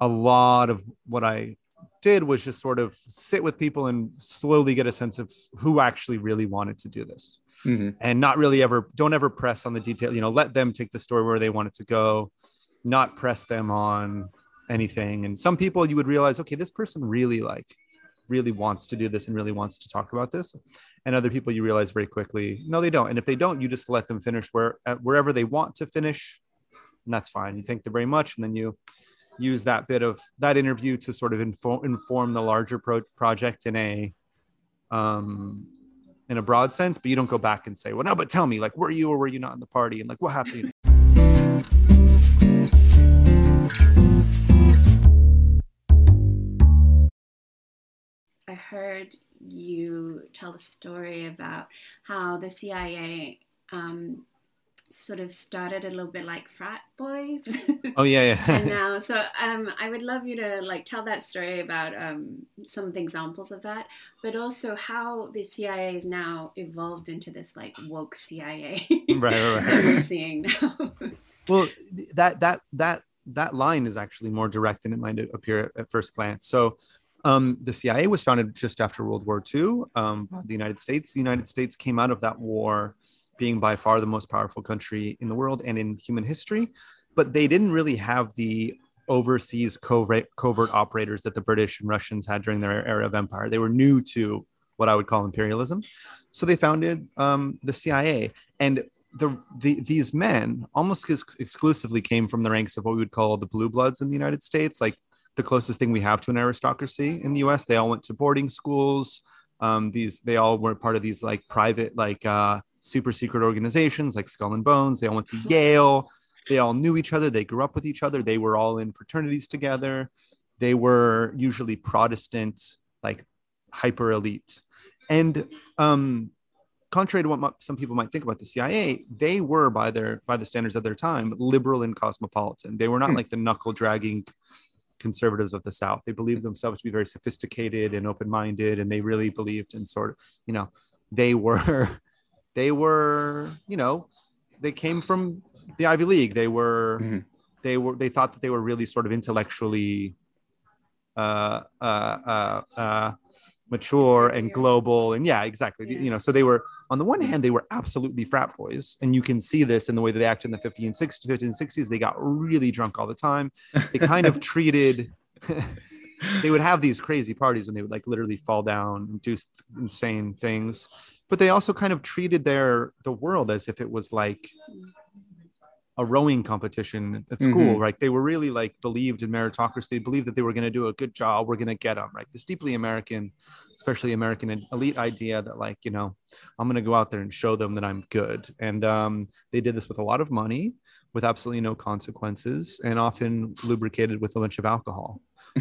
a lot of what I did was just sort of sit with people and slowly get a sense of who actually really wanted to do this. Mhm. and not really ever don't ever press on the detail you know let them take the story where they want it to go not press them on anything. And some people you would realize okay this person really like really wants to do this and really wants to talk about this. And other people you realize very quickly no they don't. And if they don't you just let them finish where wherever they want to finish and that's fine. You thank them very much and then you use that bit of that interview to sort of inform inform the larger pro- project in a um in a broad sense but you don't go back and say well no but tell me like were you or were you not in the party? And like what happened? I heard you tell a story about how the CIA um, sort of started a little bit like frat boys. oh yeah yeah. and now, so um, I would love you to like tell that story about um, some of the examples of that, but also how the CIA is now evolved into this like woke CIA right right, right. that we're seeing now. well that that that that line is actually more direct than it might appear at, at first glance so um, the cia was founded just after world war ii um, by the united states the united states came out of that war being by far the most powerful country in the world and in human history but they didn't really have the overseas covert, covert operators that the british and russians had during their era of empire they were new to what i would call imperialism so they founded um, the cia and the, the these men almost ex- exclusively came from the ranks of what we would call the blue bloods in the United States, like the closest thing we have to an aristocracy in the U.S. They all went to boarding schools. Um, these they all were part of these like private like uh, super secret organizations like Skull and Bones. They all went to Yale. They all knew each other. They grew up with each other. They were all in fraternities together. They were usually Protestant, like hyper elite, and um, contrary to what some people might think about the CIA, they were by their by the standards of their time liberal and cosmopolitan. They were not Hmm. like the knuckle dragging conservatives of the South. They believed themselves to be very sophisticated and open minded, and they really believed in sort of you know they were they were you know they came from the Ivy League. They were Mhm. they were they thought that they were really sort of intellectually uh uh uh, uh mature and global and yeah exactly Yeah. you know so they were on the one hand they were absolutely frat boys and you can see this in the way that they acted in the 50s and 60s 50s and 60s they got really drunk all the time they kind of treated they would have these crazy parties when they would like literally fall down and do insane things. But they also kind of treated their the world as if it was like a rowing competition at school Mhm. right? They were really like believed in meritocracy. They believed that they were going to do a good job. We're going to get them right? This deeply american especially american elite idea that like you know i'm going to go out there and show them that i'm good. And um, they did this with a lot of money with absolutely no consequences and often lubricated with a bunch of alcohol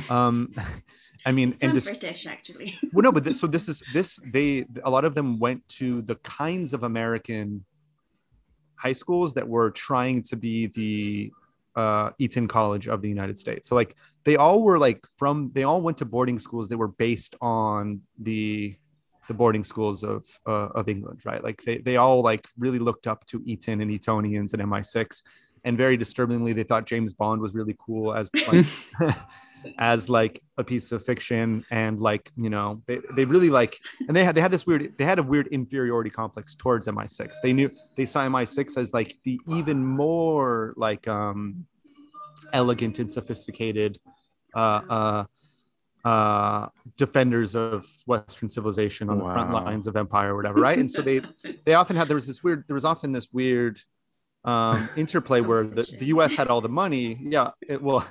um, i mean and just British actually. well no but this, so this is this they a lot of them went to the kinds of american high schools that were trying to be the uh, eton college of the united states so like they all were like from they all went to boarding schools that were based on the the boarding schools of uh, of england right? Like they, they all like really looked up to eton and etonians and mi6 and very disturbingly they thought james bond was really cool as like as like a piece of fiction. And like you know they, they really like and they had they had this weird they had a weird inferiority complex towards mi6 they knew they saw mi6 as like the even more like um elegant and sophisticated uh uh uh defenders of western civilization on the front lines of empire or whatever right? And so they they often had there was this weird there was often this weird um interplay where the, the us had all the money. Yeah it, well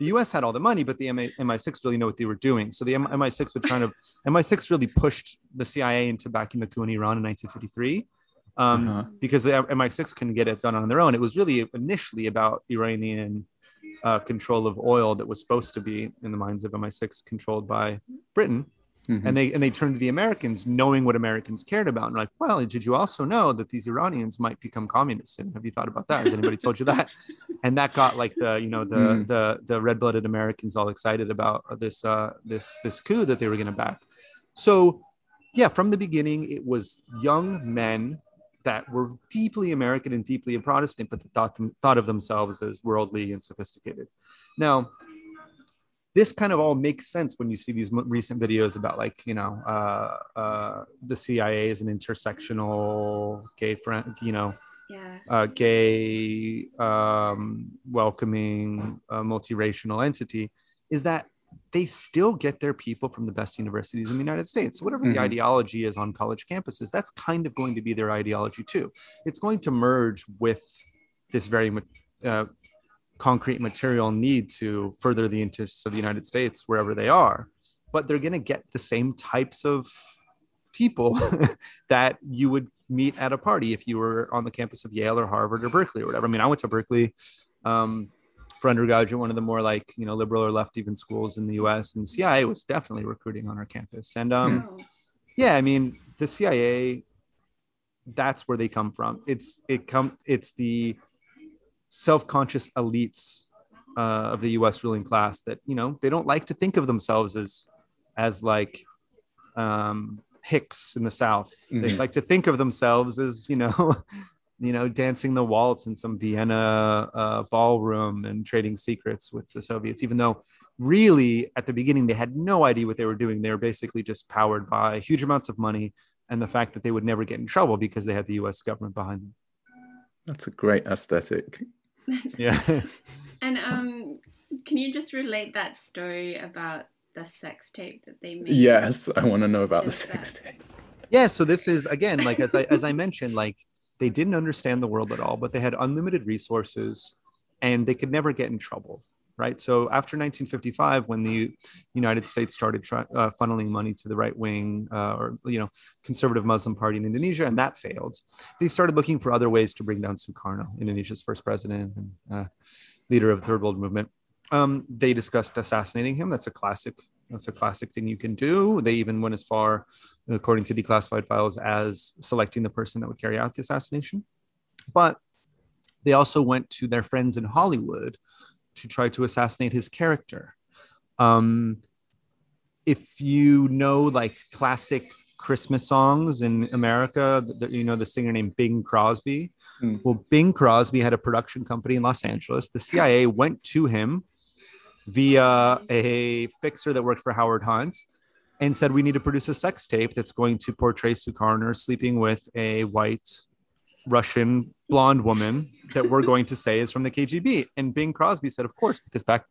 the us had all the money but the MI, mi6 really know what they were doing. So the M- mi6 would kind of mi6 really pushed the cia into backing the coup in iran in 1953 um, Uh-huh. because the mi6 couldn't get it done on their own. It was really initially about iranian uh, control of oil that was supposed to be in the minds of mi6 controlled by britain Mhm. and they and they turned to the Americans, knowing what Americans cared about, and like, well, did you also know that these Iranians might become communists? And have you thought about that? Has anybody told you that? And that got like the you know the Mm. the the red blooded Americans all excited about this uh, this this coup that they were going to back. So yeah, from the beginning, it was young men that were deeply American and deeply Protestant, but thought them, thought of themselves as worldly and sophisticated. Now, this kind of all makes sense when you see these recent videos about like you know uh, uh, the cia is an intersectional gay friend you know yeah. uh, gay um, welcoming uh, multiracial entity is that they still get their people from the best universities in the United States. So whatever mm-hmm. the ideology is on college campuses, that's kind of going to be their ideology too. It's going to merge with this very uh, concrete material need to further the interests of the United States wherever they are. But they're going to get the same types of people that you would meet at a party if you were on the campus of Yale or Harvard or Berkeley or whatever. I mean, I went to Berkeley. Um, for undergraduate, one of the more like you know liberal or left even schools in the U.S. And CIA was definitely recruiting on our campus. And um, oh. yeah, I mean the CIA, that's where they come from. It's it come it's the self-conscious elites uh, of the U.S. ruling class that you know they don't like to think of themselves as as like um, Hicks in the South. Mm-hmm. They like to think of themselves as you know you know, dancing the waltz in some Vienna uh, ballroom and trading secrets with the Soviets, even though really at the beginning they had no idea what they were doing. They were basically just powered by huge amounts of money and the fact that they would never get in trouble because they had the US government behind them. That's a great aesthetic. yeah. and um, can you just relate that story about the sex tape that they made? Yes, I want to know about the sex that... tape. Yeah, so this is again, like as I as I mentioned, like they didn't understand the world at all, but they had unlimited resources and they could never get in trouble. Right. So after 1955, when the United States started try, uh, funneling money to the right wing uh, or, you know, conservative Muslim party in Indonesia, and that failed, they started looking for other ways to bring down Sukarno, Indonesia's first president and uh, leader of the Third World Movement. Um, they discussed assassinating him. That's a classic that's a classic thing you can do. They even went as far, according to declassified files, as selecting the person that would carry out the assassination. But they also went to their friends in Hollywood to try to assassinate his character. Um, if you know like classic Christmas songs in America, the, you know the singer named Bing Crosby. Mm. Well, Bing Crosby had a production company in Los Angeles. The CIA went to him via oh, a fixer that worked for Howard Hunt and said, We need to produce a sex tape that's going to portray Sukarno sleeping with a white Russian blonde woman that we're going to say is from the KGB. And Bing Crosby said, Of course, because back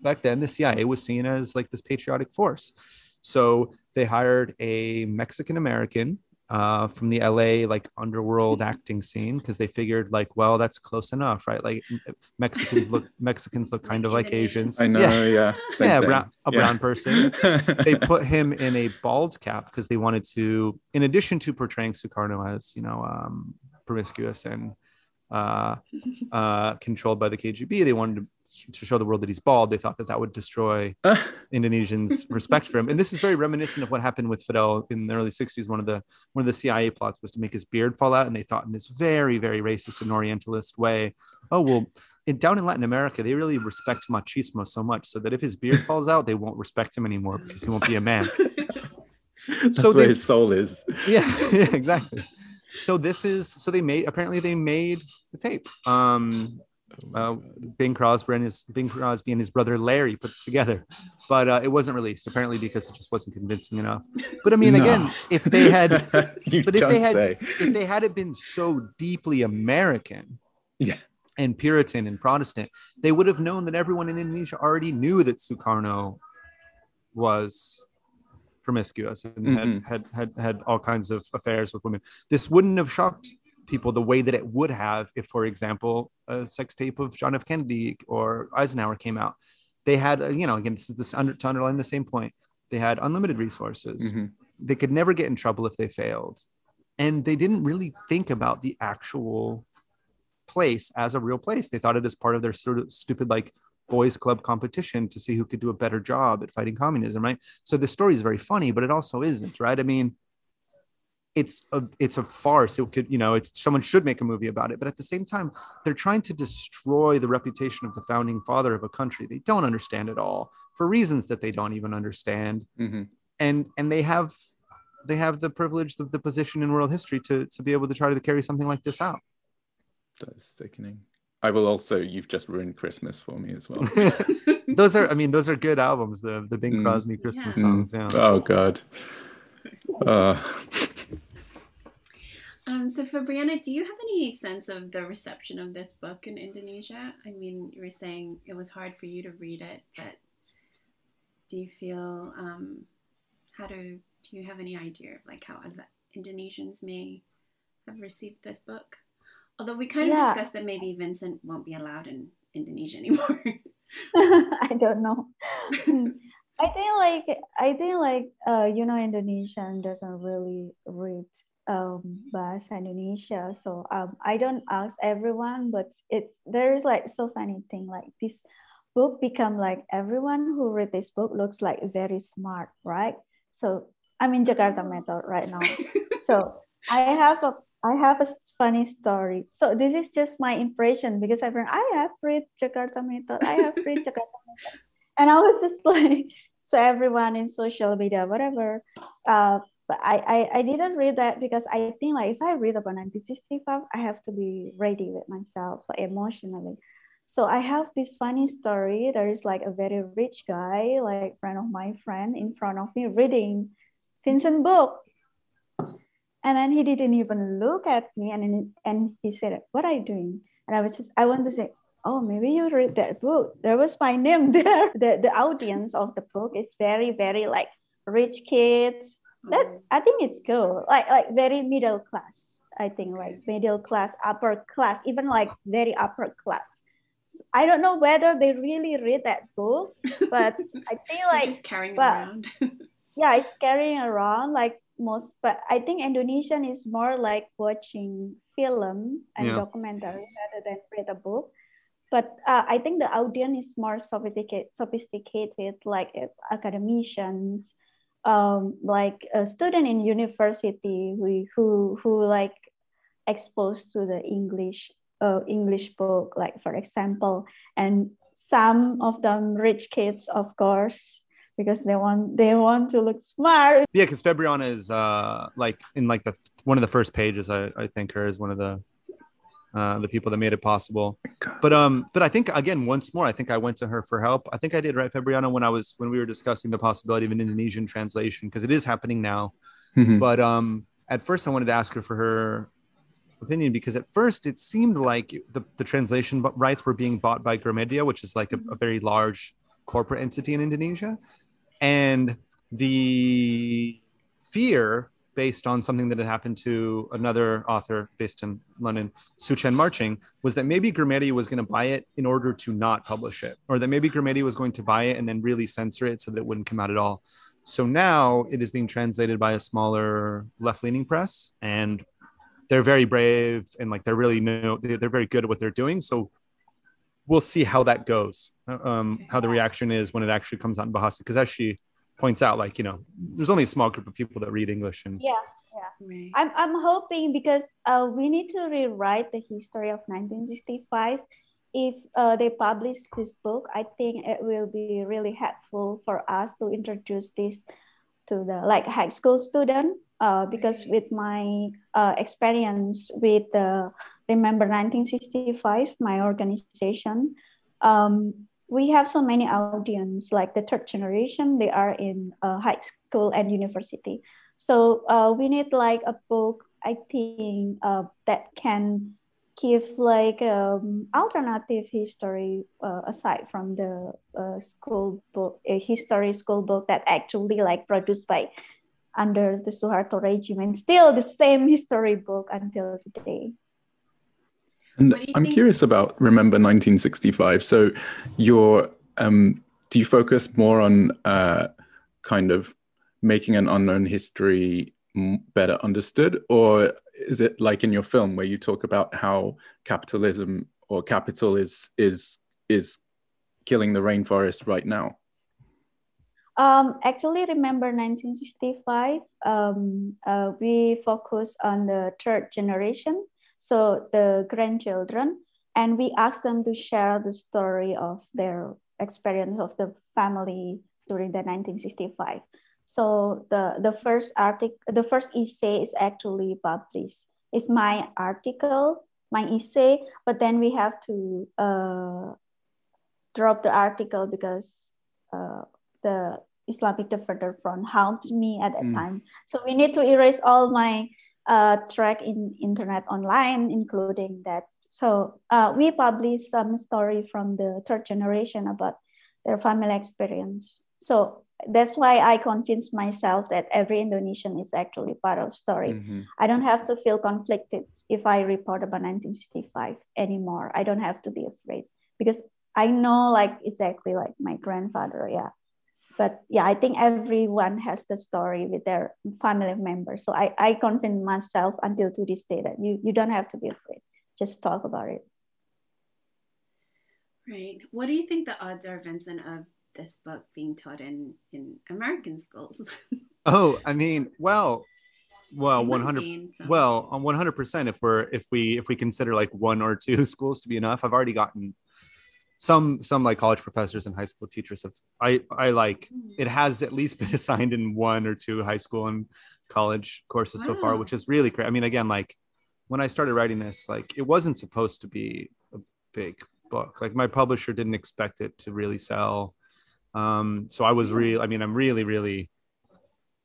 back then the CIA was seen as like this patriotic force. So they hired a Mexican American uh, from the LA like underworld acting scene because they figured like, well, that's close enough, right? Like Mexicans look Mexicans look kind of like Asians. I know, yeah, yeah, yeah brown, a yeah. brown person. they put him in a bald cap because they wanted to, in addition to portraying Sukarno as you know um, promiscuous and uh, uh, controlled by the KGB, they wanted to to show the world that he's bald, they thought that that would destroy Indonesians' respect for him. And this is very reminiscent of what happened with Fidel in the early '60s. One of the one of the CIA plots was to make his beard fall out, and they thought in this very very racist and Orientalist way, oh well. In, down in Latin America, they really respect machismo so much, so that if his beard falls out, they won't respect him anymore because he won't be a man. That's so where they, his soul is. Yeah, yeah, exactly. So this is so they made apparently they made the tape. Um, uh, Bing Crosby and his Bing Crosby and his brother Larry put this together, but uh, it wasn't released apparently because it just wasn't convincing enough. But I mean, no. again, if they had, but if they had, say. if they had it been so deeply American, yeah, and Puritan and Protestant, they would have known that everyone in Indonesia already knew that Sukarno was promiscuous and mm-hmm. had, had had had all kinds of affairs with women. This wouldn't have shocked people the way that it would have if, for example, a sex tape of John F. Kennedy or Eisenhower came out. They had, uh, you know, again, this is this under, to underline the same point. They had unlimited resources. Mm-hmm. They could never get in trouble if they failed, and they didn't really think about the actual place as a real place. They thought it as part of their sort of stupid like boys club competition to see who could do a better job at fighting communism, right? So the story is very funny, but it also isn't, right? I mean, it's a it's a farce it could you know it's someone should make a movie about it but at the same time they're trying to destroy the reputation of the founding father of a country they don't understand it all for reasons that they don't even understand mm-hmm. and and they have they have the privilege of the position in world history to to be able to try to carry something like this out that's sickening I will also. You've just ruined Christmas for me as well. those are, I mean, those are good albums. The the Bing mm. Crosby Christmas yeah. songs. Yeah. Oh God. Uh. Um, so Febriana, do you have any sense of the reception of this book in Indonesia? I mean, you were saying it was hard for you to read it, but do you feel um, how do do you have any idea of like how other Indonesians may have received this book? Although we kind of yeah. discussed that maybe Vincent won't be allowed in Indonesia anymore. I don't know. I think like I think like uh, you know Indonesian doesn't really read um bahasa Indonesia. So um I don't ask everyone, but it's there's like so funny thing like this book become like everyone who read this book looks like very smart, right? So I'm in Jakarta Method right now. so I have a I have a funny story. So this is just my impression because I've read, I have read Jakarta Method. I have read Jakarta Method. And I was just like, so everyone in social media, whatever. Uh, but I, I, I didn't read that because I think like if I read about 1965, I have to be ready with myself like, emotionally. So I have this funny story. There is like a very rich guy, like friend of my friend, in front of me reading Vincent book. And then he didn't even look at me and, and he said, what are you doing? And I was just, I want to say, oh, maybe you read that book. There was my name there. The, the audience of the book is very, very like rich kids. That mm. I think it's cool. Like like very middle class. I think like middle class, upper class, even like very upper class. I don't know whether they really read that book, but I feel like just carrying but, around. yeah, it's carrying around like most, but I think Indonesian is more like watching film and yeah. documentary rather than read a book. But uh, I think the audience is more sophisticated, sophisticated like uh, academicians, um, like a student in university who, who, who like exposed to the English uh, English book, like for example, and some of them rich kids, of course, because they want they want to look smart. Yeah, because Febriana is uh like in like the one of the first pages. I I think her is one of the uh, the people that made it possible. But um, but I think again, once more, I think I went to her for help. I think I did right, Febriana, when I was when we were discussing the possibility of an Indonesian translation because it is happening now. Mm-hmm. But um, at first, I wanted to ask her for her opinion because at first it seemed like the, the translation rights were being bought by Gramedia, which is like a, a very large corporate entity in Indonesia, and the fear based on something that had happened to another author based in London, Soe Tjen Marching, was that maybe Gramedia was going to buy it in order to not publish it, or that maybe Gramedia was going to buy it and then really censor it so that it wouldn't come out at all. So now it is being translated by a smaller left-leaning press, and they're very brave and like they're really know they're very good at what they're doing. So we'll see how that goes, um, how the reaction is when it actually comes out in Bahasa. Because as she points out like you know there's only a small group of people that read english and yeah yeah. I'm, I'm hoping because uh, we need to rewrite the history of 1965 if uh, they publish this book i think it will be really helpful for us to introduce this to the like high school student uh, because with my uh, experience with the remember 1965 my organization um, we have so many audience like the third generation they are in uh, high school and university. So uh, we need like a book i think uh, that can give like um, alternative history uh, aside from the uh, school book history school book that actually like produced by under the Suharto regime still the same history book until today and I'm think? curious about Remember 1965. So, your um, do you focus more on uh, kind of making an unknown history better understood, or is it like in your film where you talk about how capitalism or capital is is is killing the rainforest right now? Um, actually, remember 1965. Um, uh, we focus on the third generation so the grandchildren, and we asked them to share the story of their experience of the family during the 1965. So the, the first article, the first essay is actually published. It's my article my essay, but then we have to uh, drop the article because uh, the Islamic Defender Front helped me at that mm. time. So we need to erase all my uh, track in internet online, including that. So uh, we publish some story from the third generation about their family experience. So that's why I convinced myself that every Indonesian is actually part of story. Mm-hmm. I don't have to feel conflicted if I report about 1965 anymore. I don't have to be afraid because I know like exactly like my grandfather, yeah. But yeah, I think everyone has the story with their family members. So I, I convince myself until to this day that you, you don't have to be afraid. Just talk about it. Right. What do you think the odds are, Vincent, of this book being taught in in American schools? oh, I mean, well, well, one hundred. Well, on one hundred percent, if we're if we if we consider like one or two schools to be enough, I've already gotten some some like college professors and high school teachers have I I like hmm. it has at least been assigned in one or two high school and college courses wow. so far, which is really great. I mean, again, like when I started writing this, like it wasn't supposed to be a big book. Like my publisher didn't expect it to really sell um, so I was real I mean, I'm really, really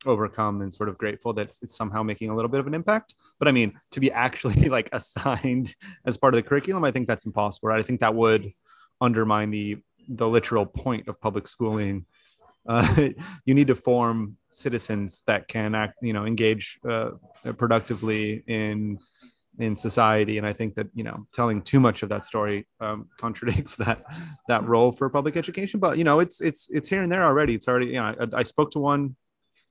overcome and sort of grateful that it's, somehow making a little bit of an impact. But I mean, to be actually like assigned as part of the curriculum, I think that's impossible. Right? I think that would undermine the the literal point of public schooling. Uh, you need to form citizens that can act, you know, engage uh, productively in in society. And i think that you know telling too much of that story um, contradicts that that role for public education. But you know it's it's it's here and there already. It's already you know i, I spoke to one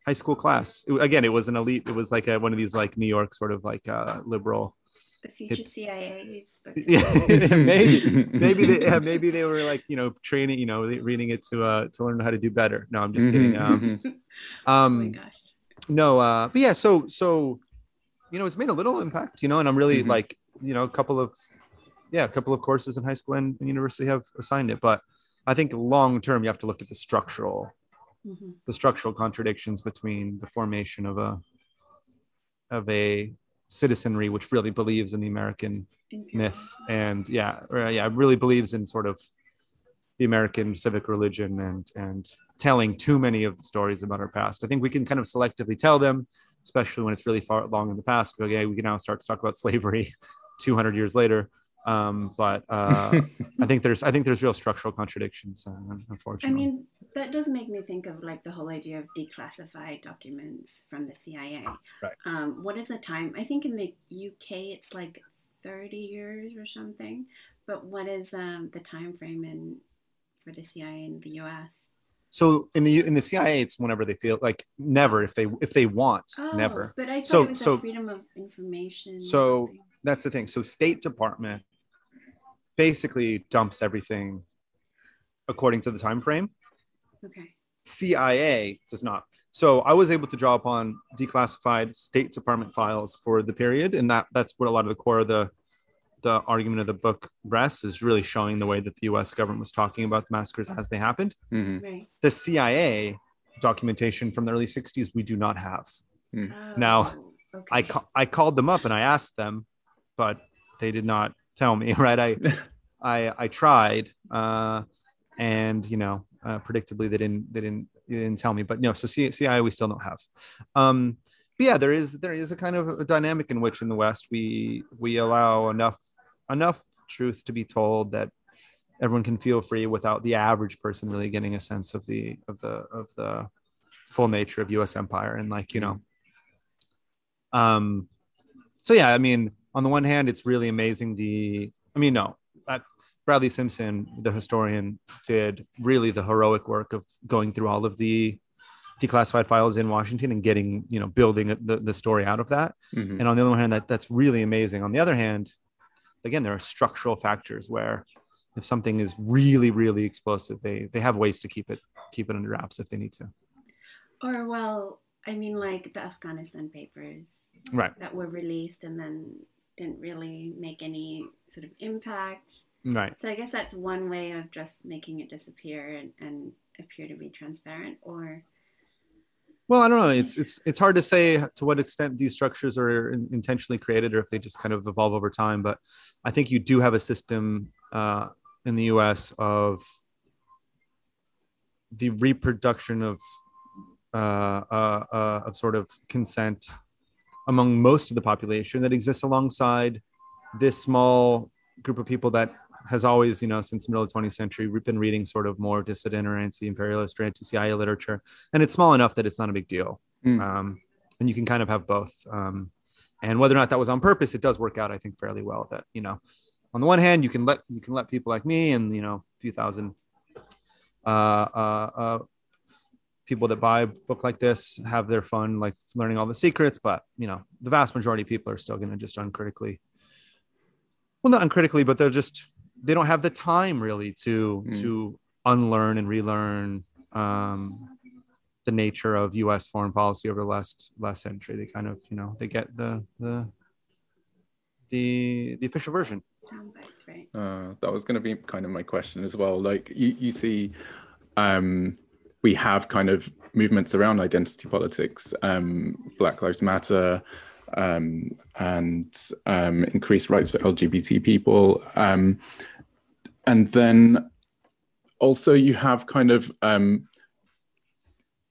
high school class. It, again it was an elite. It was like a, one of these like new york sort of like uh liberal the future CIA yeah, maybe maybe they yeah, maybe they were like you know training you know reading it to uh to learn how to do better. No, I'm just mm-hmm, kidding. Um, mm-hmm. um, oh my gosh. No, uh, but yeah, so so you know, it's made a little impact, you know, and I'm really mm-hmm. like, you know, a couple of, yeah, a couple of courses in high school and, university have assigned it. But I think long term, you have to look at the structural, mm-hmm. the structural contradictions between the formation of a, of a citizenry which really believes in the American myth and yeah, or, yeah, really believes in sort of the American civic religion and and telling too many of the stories about our past. I think we can kind of selectively tell them especially when it's really far long in the past. Okay, we can now start to talk about slavery 200 years later. Um, but uh, I think there's I think there's real structural contradictions, uh, unfortunately. I mean, that does make me think of like the whole idea of declassified documents from the CIA. Right. Um, what is the time? I think in the UK it's like 30 years or something. But what is um, the time frame in for the CIA in the US? So in the in the CIA, it's whenever they feel like never if they if they want oh, never. But I thought so, it was so, freedom of information. So that's the thing. So State Department basically dumps everything according to the time frame. Okay. CIA does not. So I was able to draw upon declassified State Department files for the period, and that that's what a lot of the core of the the argument of the book rests is really showing the way that the U.S. government was talking about the massacres as they happened. Mm-hmm. Right. The CIA documentation from the early '60s we do not have. Mm. Oh, now, okay. I ca- I called them up and I asked them, but they did not tell me. Right? I I I tried, uh, and you know, uh, predictably they didn't they didn't they didn't tell me. But no, so CIA we still don't have. Um, but yeah, there is there is a kind of a dynamic in which in the West we we allow enough enough truth to be told that everyone can feel free without the average person really getting a sense of the of the of the full nature of U.S. empire and like you know, um, so yeah, I mean, on the one hand, it's really amazing. The I mean, no, that Bradley Simpson, the historian, did really the heroic work of going through all of the declassified files in Washington and getting, you know, building the, the story out of that. Mm-hmm. And on the other hand, that that's really amazing. On the other hand, again, there are structural factors where if something is really, really explosive, they they have ways to keep it keep it under wraps if they need to. Or well, I mean, like the Afghanistan papers, right, that were released and then didn't really make any sort of impact. Right. So I guess that's one way of just making it disappear and, and appear to be transparent. Or Well, I don't know. It's it's it's hard to say to what extent these structures are intentionally created or if they just kind of evolve over time. But I think you do have a system uh, in the U.S. of the reproduction of uh, uh, uh, of sort of consent among most of the population that exists alongside this small group of people that has always, you know, since the middle of the 20th century, we've been reading sort of more dissident or anti-imperialist or anti-CIA literature, and it's small enough that it's not a big deal. Mm. Um, and you can kind of have both. Um, and whether or not that was on purpose, it does work out, I think, fairly well. That you know, on the one hand, you can let you can let people like me and you know, a few thousand uh, uh, uh, people that buy a book like this have their fun, like learning all the secrets. But you know, the vast majority of people are still going to just uncritically, well, not uncritically, but they're just they don't have the time really to mm. to unlearn and relearn um, the nature of U.S. foreign policy over the last last century. They kind of you know they get the the the the official version. Sound bites, right? Uh, that was going to be kind of my question as well. Like you you see, um, we have kind of movements around identity politics, um, Black Lives Matter, um, and um, increased rights for LGBT people. Um, and then also you have kind of um,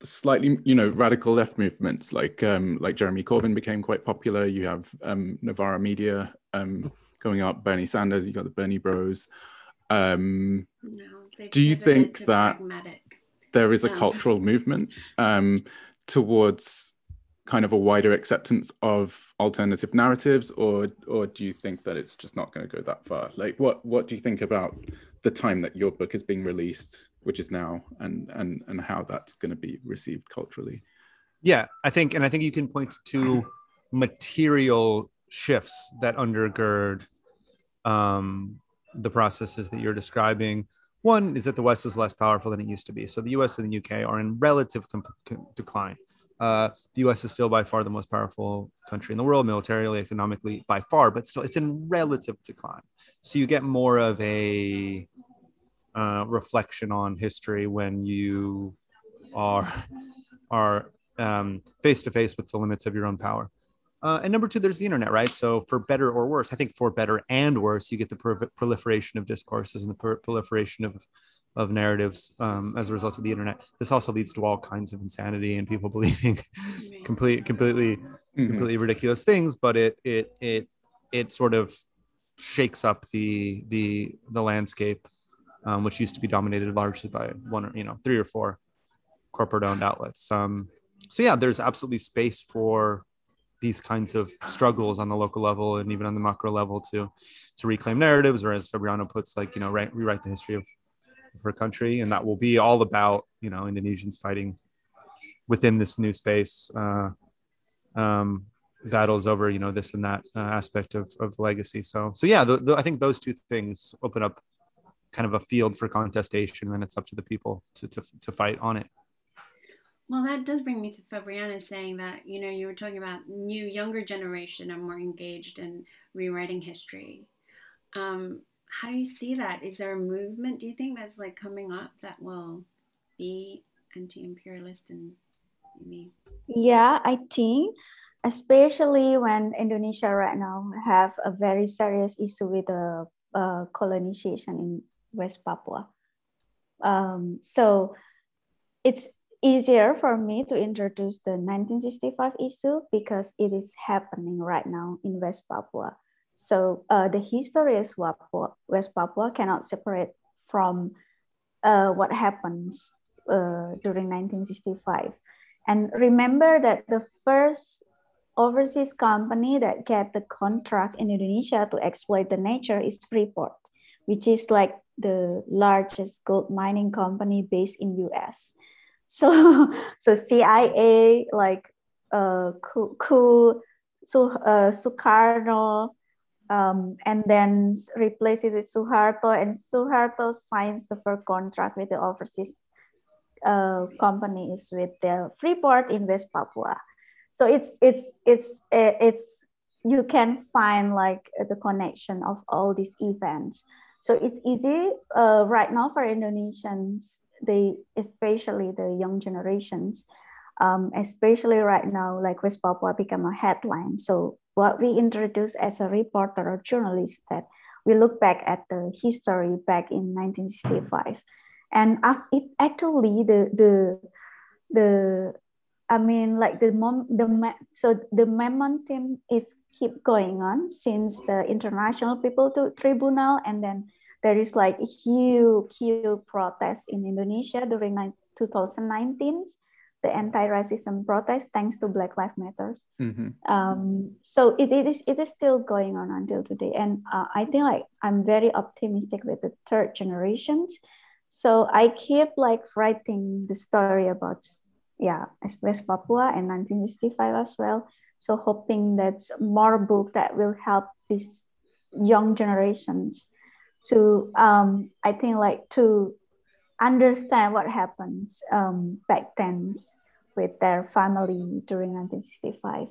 slightly, you know, radical left movements like um, like Jeremy Corbyn became quite popular. You have um, Novara Media going up, Bernie Sanders. You got the Bernie Bros. no, do you think that pragmatic. There is a cultural movement towards kind of a wider acceptance of alternative narratives or or do you think that it's just not going to go that far? Like what what do you think about the time that your book is being released which is now and and and how that's going to be received culturally? Yeah i think and i think you can point to material shifts that undergird um, the processes that you're describing one is that the west is less powerful than it used to be so the us and the uk are in relative comp- decline uh, the U.S. is still by far the most powerful country in the world, militarily, economically, by far, but still, it's in relative decline. So you get more of a uh, reflection on history when you are are face to face with the limits of your own power. Uh, and number two, there's the internet, right? So for better or worse, I think for better and worse, you get the proliferation of discourses and the proliferation of of narratives um, as a result of the internet. This also leads to all kinds of insanity and people believing complete, completely, mm-hmm. completely ridiculous things. But it, it, it, it sort of shakes up the the the landscape, um, which used to be dominated largely by one or you know three or four corporate owned outlets. Um, so yeah, there's absolutely space for these kinds of struggles on the local level and even on the macro level to to reclaim narratives, or as Febriana puts, like you know, write, rewrite the history of for a country, and that will be all about you know Indonesians fighting within this new space, uh, um, battles over you know this and that uh, aspect of, of legacy. So so yeah, the, the, I think those two things open up kind of a field for contestation, and then it's up to the people to to, to fight on it. Well, that does bring me to Febriana saying that, you know, you were talking about new, younger generation are more engaged in rewriting history. Um, how do you see that? Is there a movement, do you think, that's like coming up that will be anti imperialist and maybe? Yeah, I think especially when Indonesia right now have a very serious issue with the uh, colonization in West Papua. Um, so it's easier for me to introduce the 1965 issue because it is happening right now in West Papua. So uh, the history of Papua, West Papua cannot separate from uh, what happens uh, during 1965. And remember that the first overseas company that get the contract in Indonesia to exploit the nature is Freeport, which is like the largest gold mining company based in US. So, so CIA like uh, Ku, Su, uh, Sukarno, um, and then replace it with Suharto, and Suharto signs the first contract with the overseas uh, companies with the Freeport in West Papua. So it's it's it's it's you can find like the connection of all these events. So it's easy uh, right now for Indonesians, they especially the young generations, um, especially right now, like West Papua become a headline. So what we introduce as a reporter or journalist that we look back at the history back in 1965, and it actually the the the I mean like the mom the so the momentum is keep going on since the international people to tribunal and then there is like a huge huge protest in Indonesia during 2019 the anti-racism protest thanks to Black Lives Matters. Mm-hmm. Um, so it, it is it is still going on until today, and uh, I think like I'm very optimistic with the third generations. So I keep like writing the story about yeah West Papua and 1965 as well. So hoping that more book that will help these young generations to um, I think like to understand what happens um, back then with their family during 1965.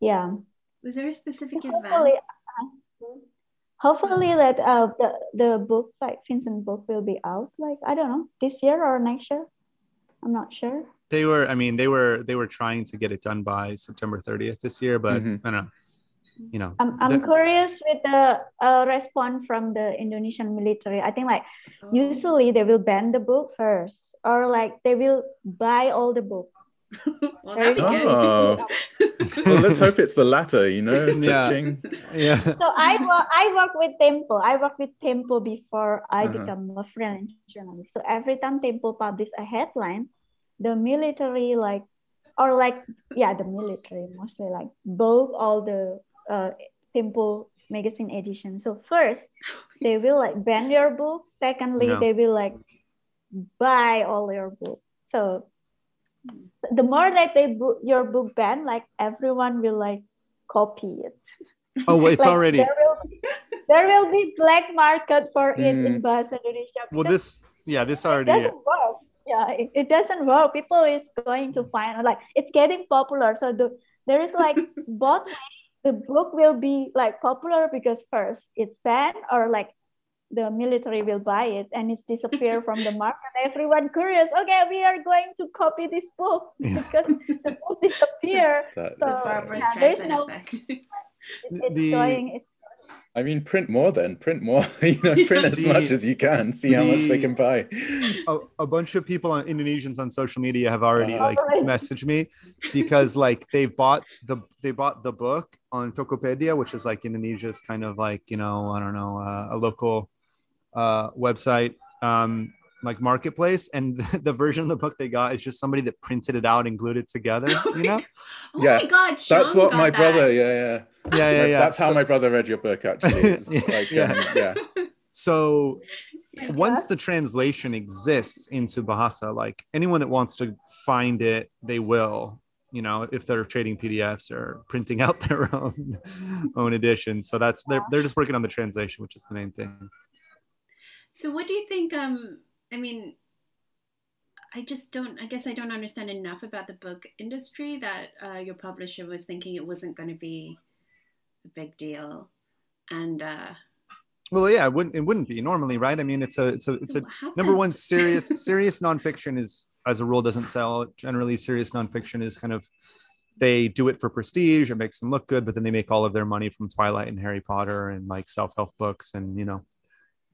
Yeah. Was there a specific hopefully, event? Uh, hopefully that uh, the, the book, like Vincent book will be out, like, I don't know, this year or next year. I'm not sure. They were, I mean, they were, they were trying to get it done by September 30th this year, but mm-hmm. I don't know you know i'm, I'm the, curious with the uh, response from the indonesian military i think like oh. usually they will ban the book first or like they will buy all the book well, oh. well, let's hope it's the latter, you know. Yeah. yeah. So I work, I work with Tempo. I work with Tempo before I uh-huh. become a freelance journalist. So every time Tempo publish a headline, the military like, or like, yeah, the military mostly like both all the uh, Tempo magazine edition. So first, they will like ban your book. Secondly, no. they will like buy all your book. So the more that they book your book ban, like everyone will like copy it. Oh, it's like, already there will, be, there will be black market for it mm. in Bahasa Indonesia. Well, this yeah, this already doesn't work. Yeah, it, it doesn't work. People is going to find like it's getting popular. So the there is like both the book will be like popular because first it's banned or like the military will buy it and it's disappear from the market. Everyone curious okay we are going to copy this book because the book disappear so, so yeah, there's no it, it's the, going it's I mean, print more then. Print more. you know, print as the, much as you can. See how the, much they can buy. A, a, bunch of people on Indonesians on social media have already uh, like messaged me because like they bought the they bought the book on Tokopedia, which is like Indonesia's kind of like you know I don't know uh, a local uh, website. Um, like marketplace and the, the, version of the book they got is just somebody that printed it out and glued it together you know oh yeah my god Sean that's what my that. brother yeah yeah yeah yeah, yeah. that's how my brother read your book actually yeah. Like, yeah. Um, yeah so yeah. once the translation exists into bahasa like anyone that wants to find it they will you know if they're trading pdfs or printing out their own own edition so that's they're, they're just working on the translation which is the main thing so what do you think um I mean, I just don't, I guess I don't understand enough about the book industry that uh, your publisher was thinking it wasn't going to be a big deal. And, uh, well, yeah, it wouldn't, it wouldn't be normally, right? I mean, it's a, it's a, it's a number one serious, serious nonfiction is as a rule doesn't sell. Generally serious nonfiction is kind of, they do it for prestige. It makes them look good, but then they make all of their money from Twilight and Harry Potter and like self-help books and, you know,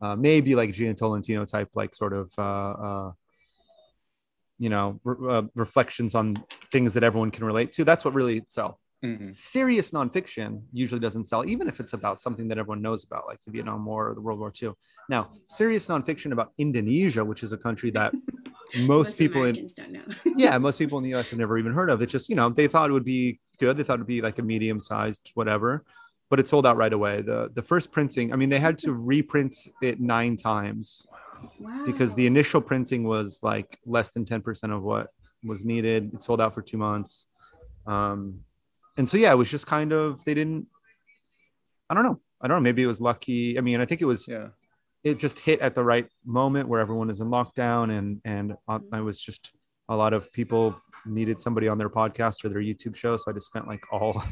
uh, maybe like Jia Tolentino type, like sort of, uh, uh, you know, re- uh, reflections on things that everyone can relate to. That's what really sell. Mm-hmm. Serious nonfiction usually doesn't sell, even if it's about something that everyone knows about, like the Vietnam War or the World War II. Now, serious nonfiction about Indonesia, which is a country that most, most people Americans in yeah, most people in the U.S. have never even heard of. It just you know they thought it would be good. They thought it'd be like a medium sized whatever but it sold out right away. The the first printing, I mean, they had to reprint it nine times wow. because the initial printing was like less than 10% of what was needed. It sold out for two months. Um, and so yeah, it was just kind of they didn't I don't know. I don't know. Maybe it was lucky. I mean, I think it was yeah. It just hit at the right moment where everyone is in lockdown and and I was just a lot of people needed somebody on their podcast or their YouTube show. So I just spent like all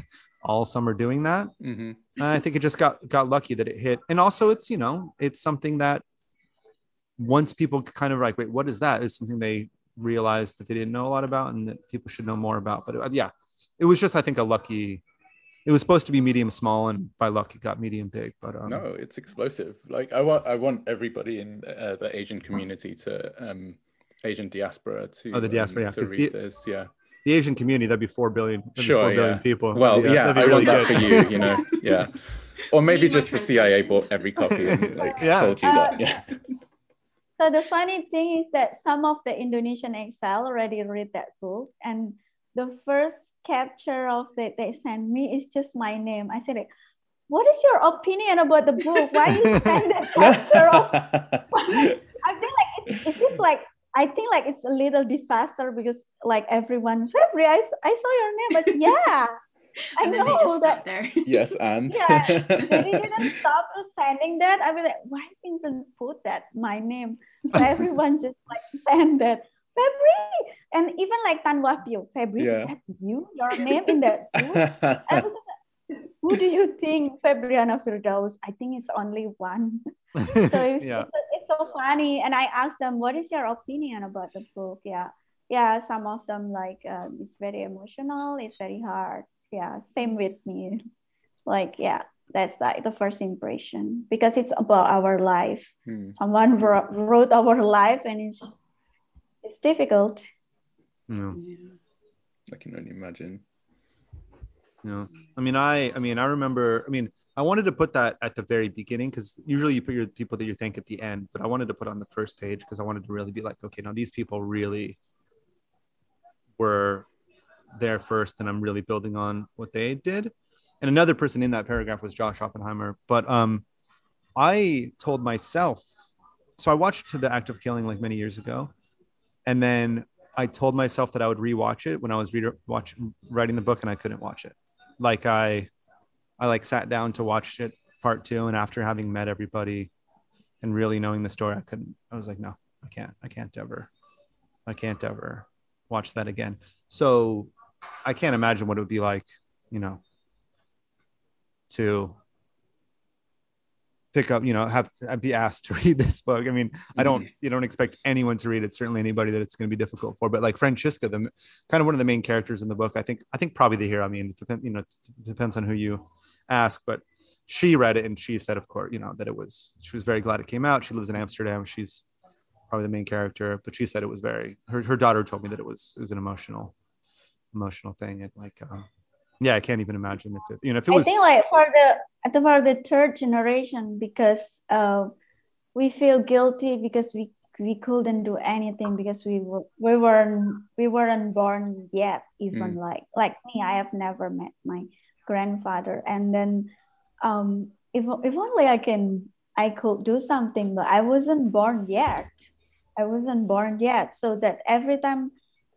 all summer doing that. Mm-hmm. I think it just got got lucky that it hit, and also it's you know it's something that once people kind of like wait what is that is something they realized that they didn't know a lot about and that people should know more about. But it, yeah, it was just I think a lucky. It was supposed to be medium small, and by luck it got medium big. But um, no, it's explosive. Like I want, I want everybody in uh, the Asian community to um, Asian diaspora to oh the diaspora um, yeah, to read the, this. Yeah, the Asian community that'd be four billion. sure, four yeah. billion people. Well, That'd yeah, that'd be I really want that good. for you. You know, yeah. Or maybe just the CIA bought every copy and like Yeah. told you that. Yeah. Uh, so the funny thing is that some of the Indonesian exile already read that book, and the first capture of that they sent me is just my name. I said, "What is your opinion about the book? Why you send that capture of?" I think like it's, it's just like I think like it's a little disaster because like everyone, February, I, I saw your name, but yeah, I and then know just that there. yes, and yeah, they didn't stop to sending that. I mean, like, why didn't put that my name? So everyone just like send that February, and even like Tan Wahpio, February, Yeah. is that you? Your name in that book? I was just like, who do you think Febriana Firdaus? I think it's only one. So it's, yeah. It's, it's so funny. And I asked them, what is your opinion about the book? Yeah. Yeah, some of them like um, it's very emotional, it's very hard. Yeah, same with me. Like, yeah, that's like the first impression because it's about our life. Hmm. Someone wrote, wrote our life and it's it's difficult. Yeah. Yeah. I can only imagine. Yeah. I mean, I, I mean, I remember, I mean, I wanted to put that at the very beginning because usually you put your people that you think at the end, but I wanted to put on the first page because I wanted to really be like, okay, now these people really were there first, and I'm really building on what they did. And another person in that paragraph was Josh Oppenheimer. But um, I told myself, so I watched The Act of Killing like many years ago, and then I told myself that I would rewatch it when I was read- watch, writing the book, and I couldn't watch it like I I like sat down to watch it part two and after having met everybody and really knowing the story I couldn't I was like no I can't I can't ever I can't ever watch that again. So I can't imagine what it would be like you know to pick up you know have to be asked to read this book. I mean I don't you don't expect anyone to read it certainly anybody that it's going to be difficult for but like Francisca the kind of one of the main characters in the book I think I think probably the hero I mean it depends you know it depends on who you ask but she read it and she said of course you know that it was she was very glad it came out. She lives in Amsterdam. She's probably the main character but she said it was very her, her daughter told me that it was it was an emotional emotional thing. And like um, yeah I can't even imagine if it you know if it was I think like for the for the third generation because uh, we feel guilty because we we couldn't do anything because we were we weren't we weren't born yet even Mm. like like me I have never met my grandfather. And then um if, if only I can I could do something but I wasn't born yet. I wasn't born yet. So that every time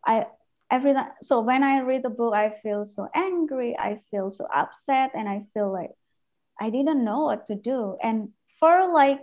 I every time so when I read the book I feel so angry I feel so upset and I feel like I didn't know what to do. And for like,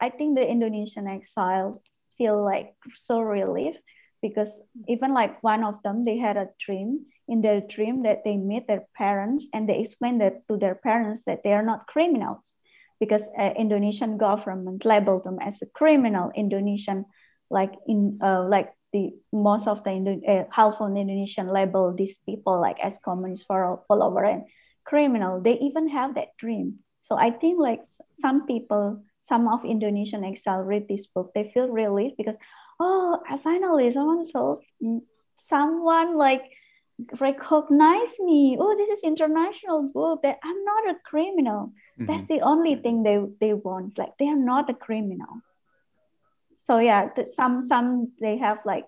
I think the Indonesian exile feel like so relief because even like one of them, they had a dream. In their dream, that they meet their parents and they explain that to their parents that they are not criminals because uh, Indonesian government labeled them as a criminal. Indonesian, like in uh, like the most of the Indo- uh, half of the Indonesian label these people like as communist follow- follower and criminal. They even have that dream. So i think like some people some of indonesian exile read this book. They feel relief because oh I finally someone told mm, someone like recognize me. Oh this is international book that i'm not a criminal. That's the only thing they they want. Like they are not a criminal so yeah some some they have like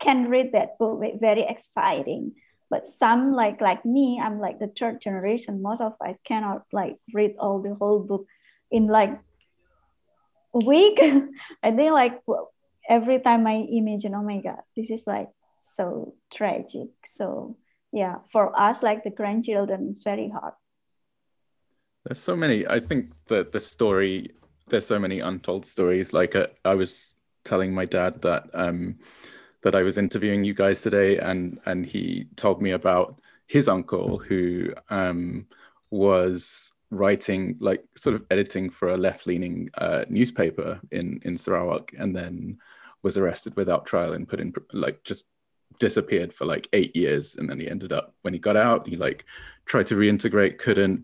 can read that book very exciting. But some like like me i'm like the third generation most of us cannot like read all the whole book in like a week. I think like every time i imagine oh my god this is like so tragic. So yeah for us like the grandchildren it's very hard. There's so many. I think that the story, there's so many untold stories. Like uh, I was telling my dad that um, that I was interviewing you guys today, and and he told me about his uncle who um, was writing, like sort of editing for a left-leaning uh, newspaper in in Sarawak, and then was arrested without trial and put in like just disappeared for like eight years and then he ended up when he got out he like tried to reintegrate couldn't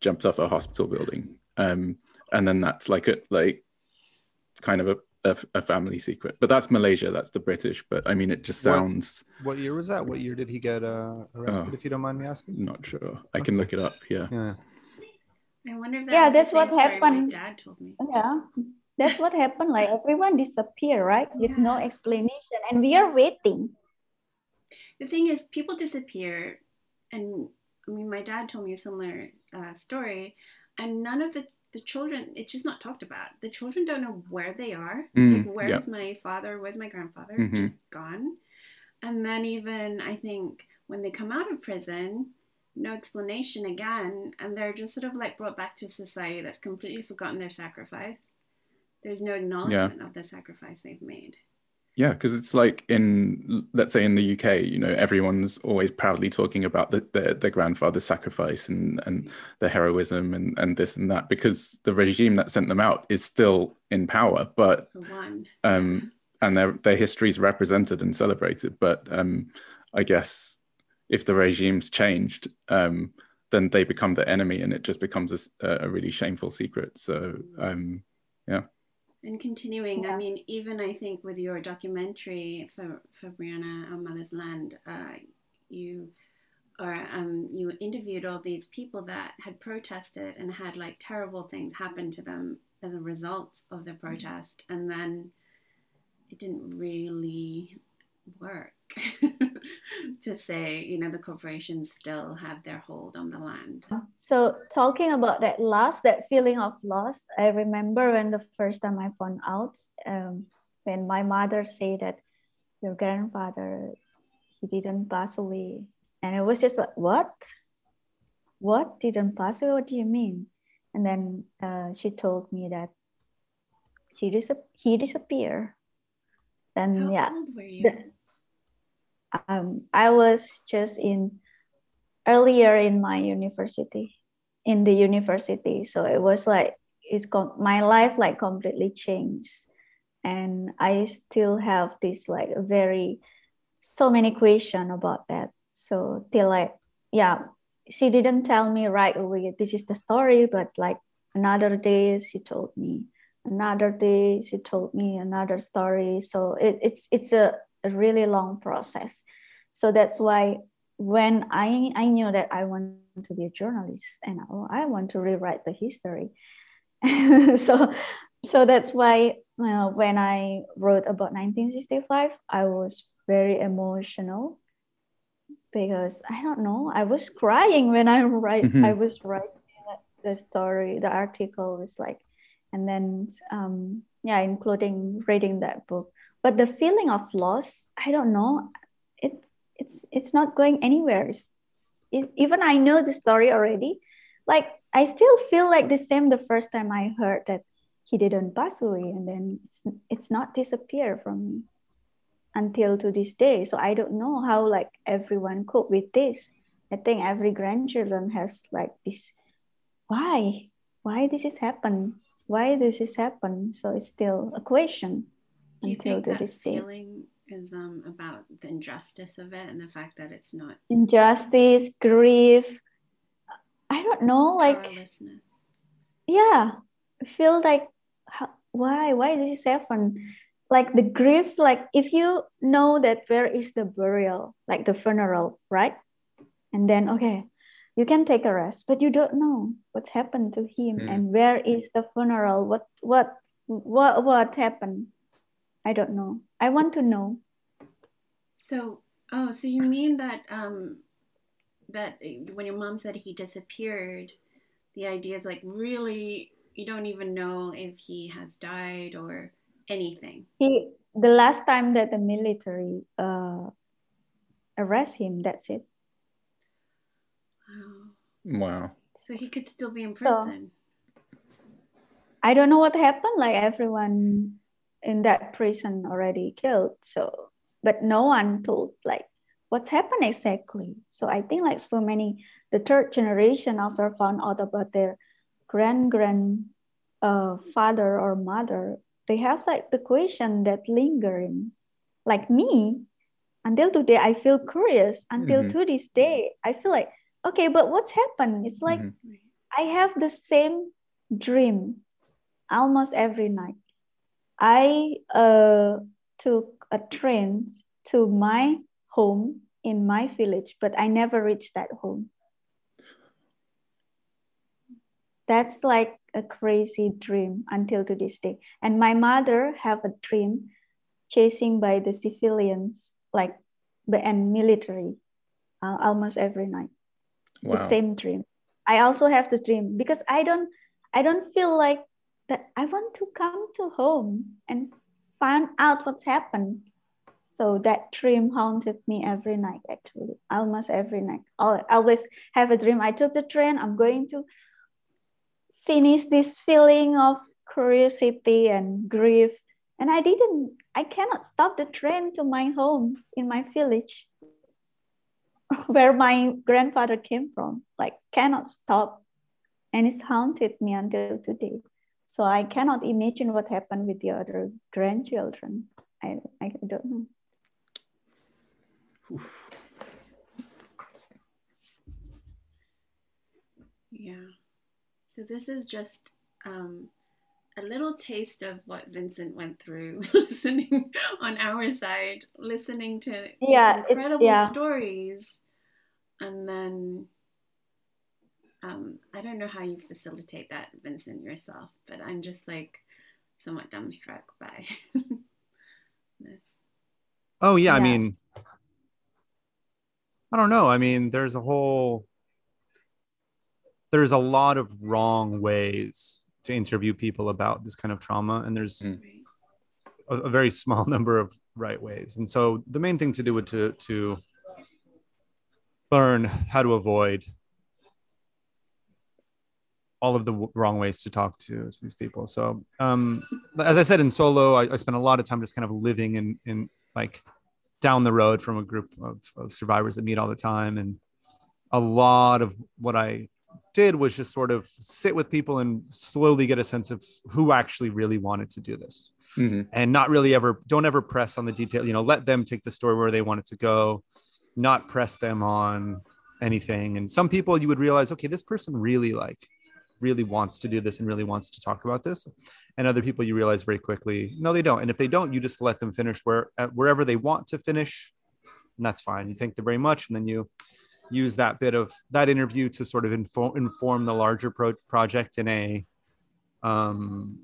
jumped off a hospital building um and then that's like a like kind of a, a, a family secret. But that's malaysia that's the british. But i mean it just sounds what, what year was that? What year did he get uh, arrested oh, if you don't mind me asking? not sure. I can look it up yeah. Yeah. I wonder if that yeah that's what happened. dad told me. Yeah. That's what happened like everyone disappeared, right? With yeah. no explanation. And we are waiting. The thing is people disappear. And i mean my dad told me a similar uh, story. And none of the the children it's just not talked about. The children don't know where they are. Mm, like where's yep. my father? Where's my grandfather? Mm-hmm. just gone. And then even i think when they come out of prison no explanation again and they're just sort of like brought back to society that's completely forgotten their sacrifice. There's no acknowledgement yeah. of the sacrifice they've made yeah, because it's like in let's say in the UK, you know, everyone's always proudly talking about the, the, their grandfather's sacrifice and and the heroism and and this and that because the regime that sent them out is still in power, but um and their their history is represented and celebrated. But um I guess if the regime's changed, um then they become the enemy and it just becomes a, a really shameful secret. So um yeah. And continuing, yeah. I mean, even I think with your documentary for, Febriana, Our Mother's Land, uh, you or um, you interviewed all these people that had protested and had like terrible things happen to them as a result of the protest, and then it didn't really work. to say, you know, the corporations still have their hold on the land. So, talking about that loss, that feeling of loss, I remember when the first time I found out, um, when my mother said that your grandfather, he didn't pass away. And it was just like, what? What didn't pass away? What do you mean? And then uh, she told me that she dis- he disappeared. Then How yeah, old were you? The, um, I was just in earlier in my university, in the university. So it was like it's com- my life like completely changed, and I still have this like very so many question about that. So till like yeah, she didn't tell me right away this is the story, but like another day she told me another day she told me another story so it, it's it's a a really long process. So that's why when I, I knew that I want to be a journalist and I want to rewrite the history. so, so that's why uh, when I wrote about 1965, I was very emotional because I don't know, I was crying when I write, mm-hmm. I was writing the story, the article was like, and then um, yeah, including reading that book but the feeling of loss i don't know. It, it's it's not going anywhere. It's, it, even i know the story already. Like i still feel like the same the first time i heard that he didn't pass away and then it's, it's not disappear from me until to this day. So i don't know how like everyone cope with this. I think every grandchildren has like this why? Why this has happened why this has happened so it's still a question do you think that feeling is um, about the injustice of it and the fact that it's not injustice, grief? I don't know, like yeah, I feel like how, why why does this happen? Like the grief, like if you know that where is the burial, like the funeral, right? And then okay, you can take a rest, but you don't know what's happened to him mm. and where is the funeral, what what what what happened I don't know. I want to know. So, oh, so you mean that um, that when your mom said he disappeared, the idea is like really you don't even know if he has died or anything. He the last time that the military uh, arrest him, that's it. Wow. Wow. So he could still be in prison. So, I don't know what happened. Like everyone in that prison already killed so but no one told like what's happened exactly so i think like so many the third generation after found out about their grand grand uh, father or mother they have like the question that lingering like me until today i feel curious until mm-hmm. to this day i feel like okay but what's happened it's like mm-hmm. i have the same dream almost every night i uh, took a train to my home in my village but i never reached that home. That's like a crazy dream until to this day. And my mother have a dream chasing by the civilians like and military uh, almost every night. Wow. the same dream. I also have the dream because i don't i don't feel like that i want to come to home and find out what's happened. So that dream haunted me every night actually almost every night. I always have a dream. I took the train. I'm going to finish this feeling of curiosity and grief. And i didn't i cannot stop the train to my home in my village where my grandfather came from. Like cannot stop. And it's haunted me until today so i cannot imagine what happened with the other grandchildren i, I don't know Oof. yeah so this is just um, a little taste of what Vincent went through listening on our side, listening to yeah, incredible yeah. stories. And then um, I don't know how you facilitate that, Vincent, yourself, but I'm just like somewhat dumbstruck by this. Oh, yeah, yeah. I mean, I don't know. I mean, there's a whole there's a lot of wrong ways to interview people about this kind of trauma and there's mm. a, a, very small number of right ways and so the main thing to do would to to learn how to avoid all of the w- wrong ways to talk to, to these people. So um, as i said in Solo I, I spent a lot of time just kind of living in in like down the road from a group of, of survivors that meet all the time. And a lot of what i did was just sort of sit with people and slowly get a sense of who actually really wanted to do this. Mm-hmm. and not really ever don't ever press on the detail you know let them take the story where they want it to go not press them on anything. And some people you would realize okay this person really like really wants to do this and really wants to talk about this. And other people you realize very quickly no they don't. And if they don't you just let them finish where wherever they want to finish and that's fine. You thank them very much and then you use that bit of that interview to sort of inform inform the larger pro- project in a um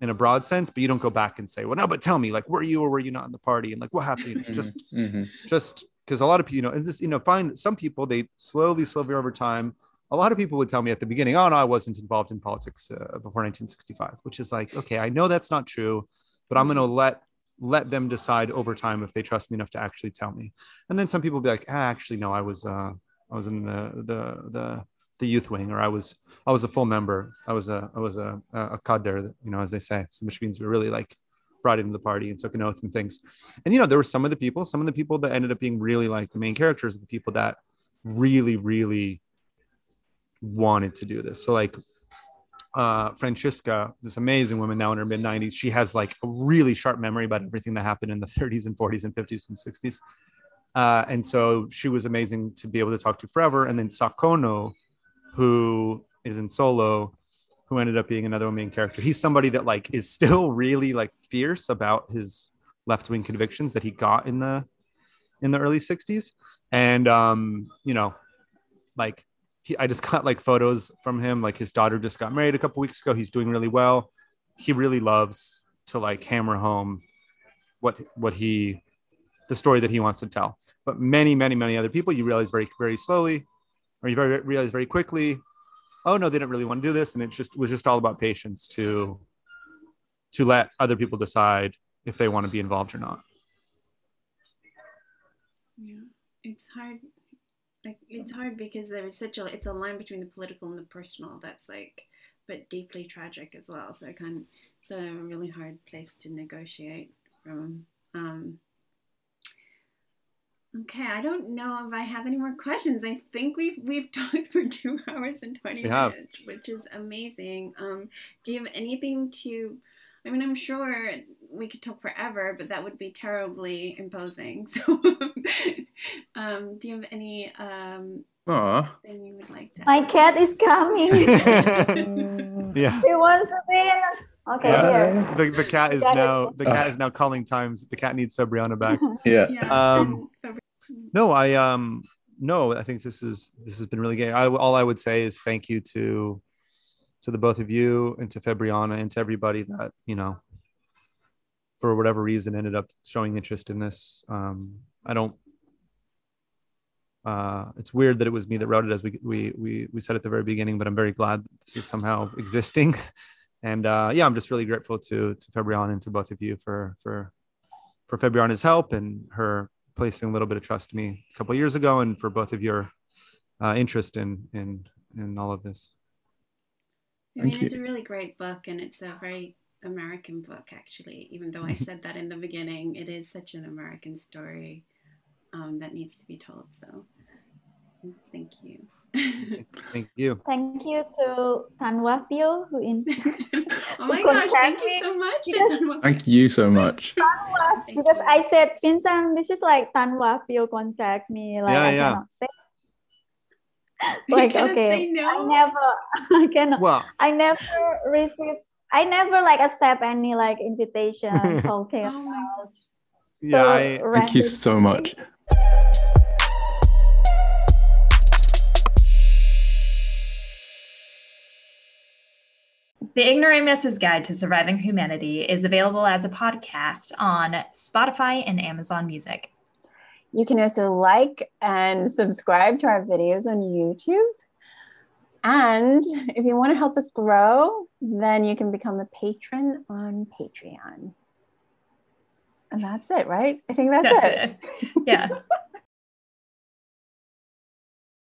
in a broad sense but you don't go back and say well no but tell me like were you or were you not in the party? And like what happened? Mm-hmm. just mm-hmm. just because a lot of people you know and this you know find some people they slowly slowly over time a lot of people would tell me at the beginning oh no i wasn't involved in politics uh, before 1965 which is like okay i know that's not true but i'm going to let let them decide over time if they trust me enough to actually tell me. And then some people be like, ah, actually, no, I was, uh, I was in the, the, the, the youth wing, or I was, I was a full member. I was a, I was a, a kader, you know, as they say, so which means we really like brought into the party and took an oath and things. And, you know, there were some of the people, some of the people that ended up being really like the main characters, the people that really, really wanted to do this. So like uh, Francisca, this amazing woman now in her mid 90s, she has like a really sharp memory about everything that happened in the 30s and 40s and 50s and 60s. Uh, and so she was amazing to be able to talk to forever. And then Sakono, who is in Solo, who ended up being another main character. He's somebody that like is still really like fierce about his left wing convictions that he got in the in the early 60s. And um, you know, like he, I just got like photos from him. Like his daughter just got married a couple weeks ago. He's doing really well. He really loves to like hammer home what what he the story that he wants to tell. But many, many, many other people, you realize very, very slowly, or you very realize very quickly, oh no, they didn't really want to do this, and it just was just all about patience to to let other people decide if they want to be involved or not. Yeah, it's hard like it's hard because there is such a it's a line between the political and the personal that's like but deeply tragic as well. So i can it's a really hard place to negotiate from. Um okay i don't know if i have any more questions. I think we've we've talked for two hours and 20 minutes which is amazing. Um do you have anything to I mean, I'm sure we could talk forever, but that would be terribly imposing. So, um, do you have any um, thing you would like to? My add? cat is coming. yeah. He wants to be. Okay, yeah. The, the cat is now the cat is now calling times. The cat needs Febriana back. yeah. yeah. Um, no, I um no, I think this is this has been really great. I, all I would say is thank you to to the both of you and to Febriana and to everybody that you know for whatever reason ended up showing interest in this. Um, I don't. Uh, it's weird that it was me that wrote it, as we we we we said at the very beginning. But I'm very glad this is somehow existing, and uh, yeah, I'm just really grateful to to Febriana and to both of you for for for Febriana's help and her placing a little bit of trust in me a couple years ago, and for both of your uh, interest in in in all of this. I mean, it's a really great book, and it's a very American book, actually. Even though I said that in the beginning, it is such an American story um, that needs to be told. So, thank you. thank you. Thank you to Tanwa Pio who in. oh my gosh! Thank you so much. Because, thank you so much. Tanwa, because you. I said, Vincent, this is like Tanwa Pio contact me. Like yeah, I yeah. cannot say like okay no. i never i cannot well i never received i never like accept any like invitation okay oh yeah so, I, thank you so much The Ignoramus's Guide to Surviving Humanity is available as a podcast on Spotify and Amazon Music. You can also like and subscribe to our videos on YouTube. And if you want to help us grow, then you can become a patron on Patreon. And that's it, right? I think that's, that's it. it. Yeah.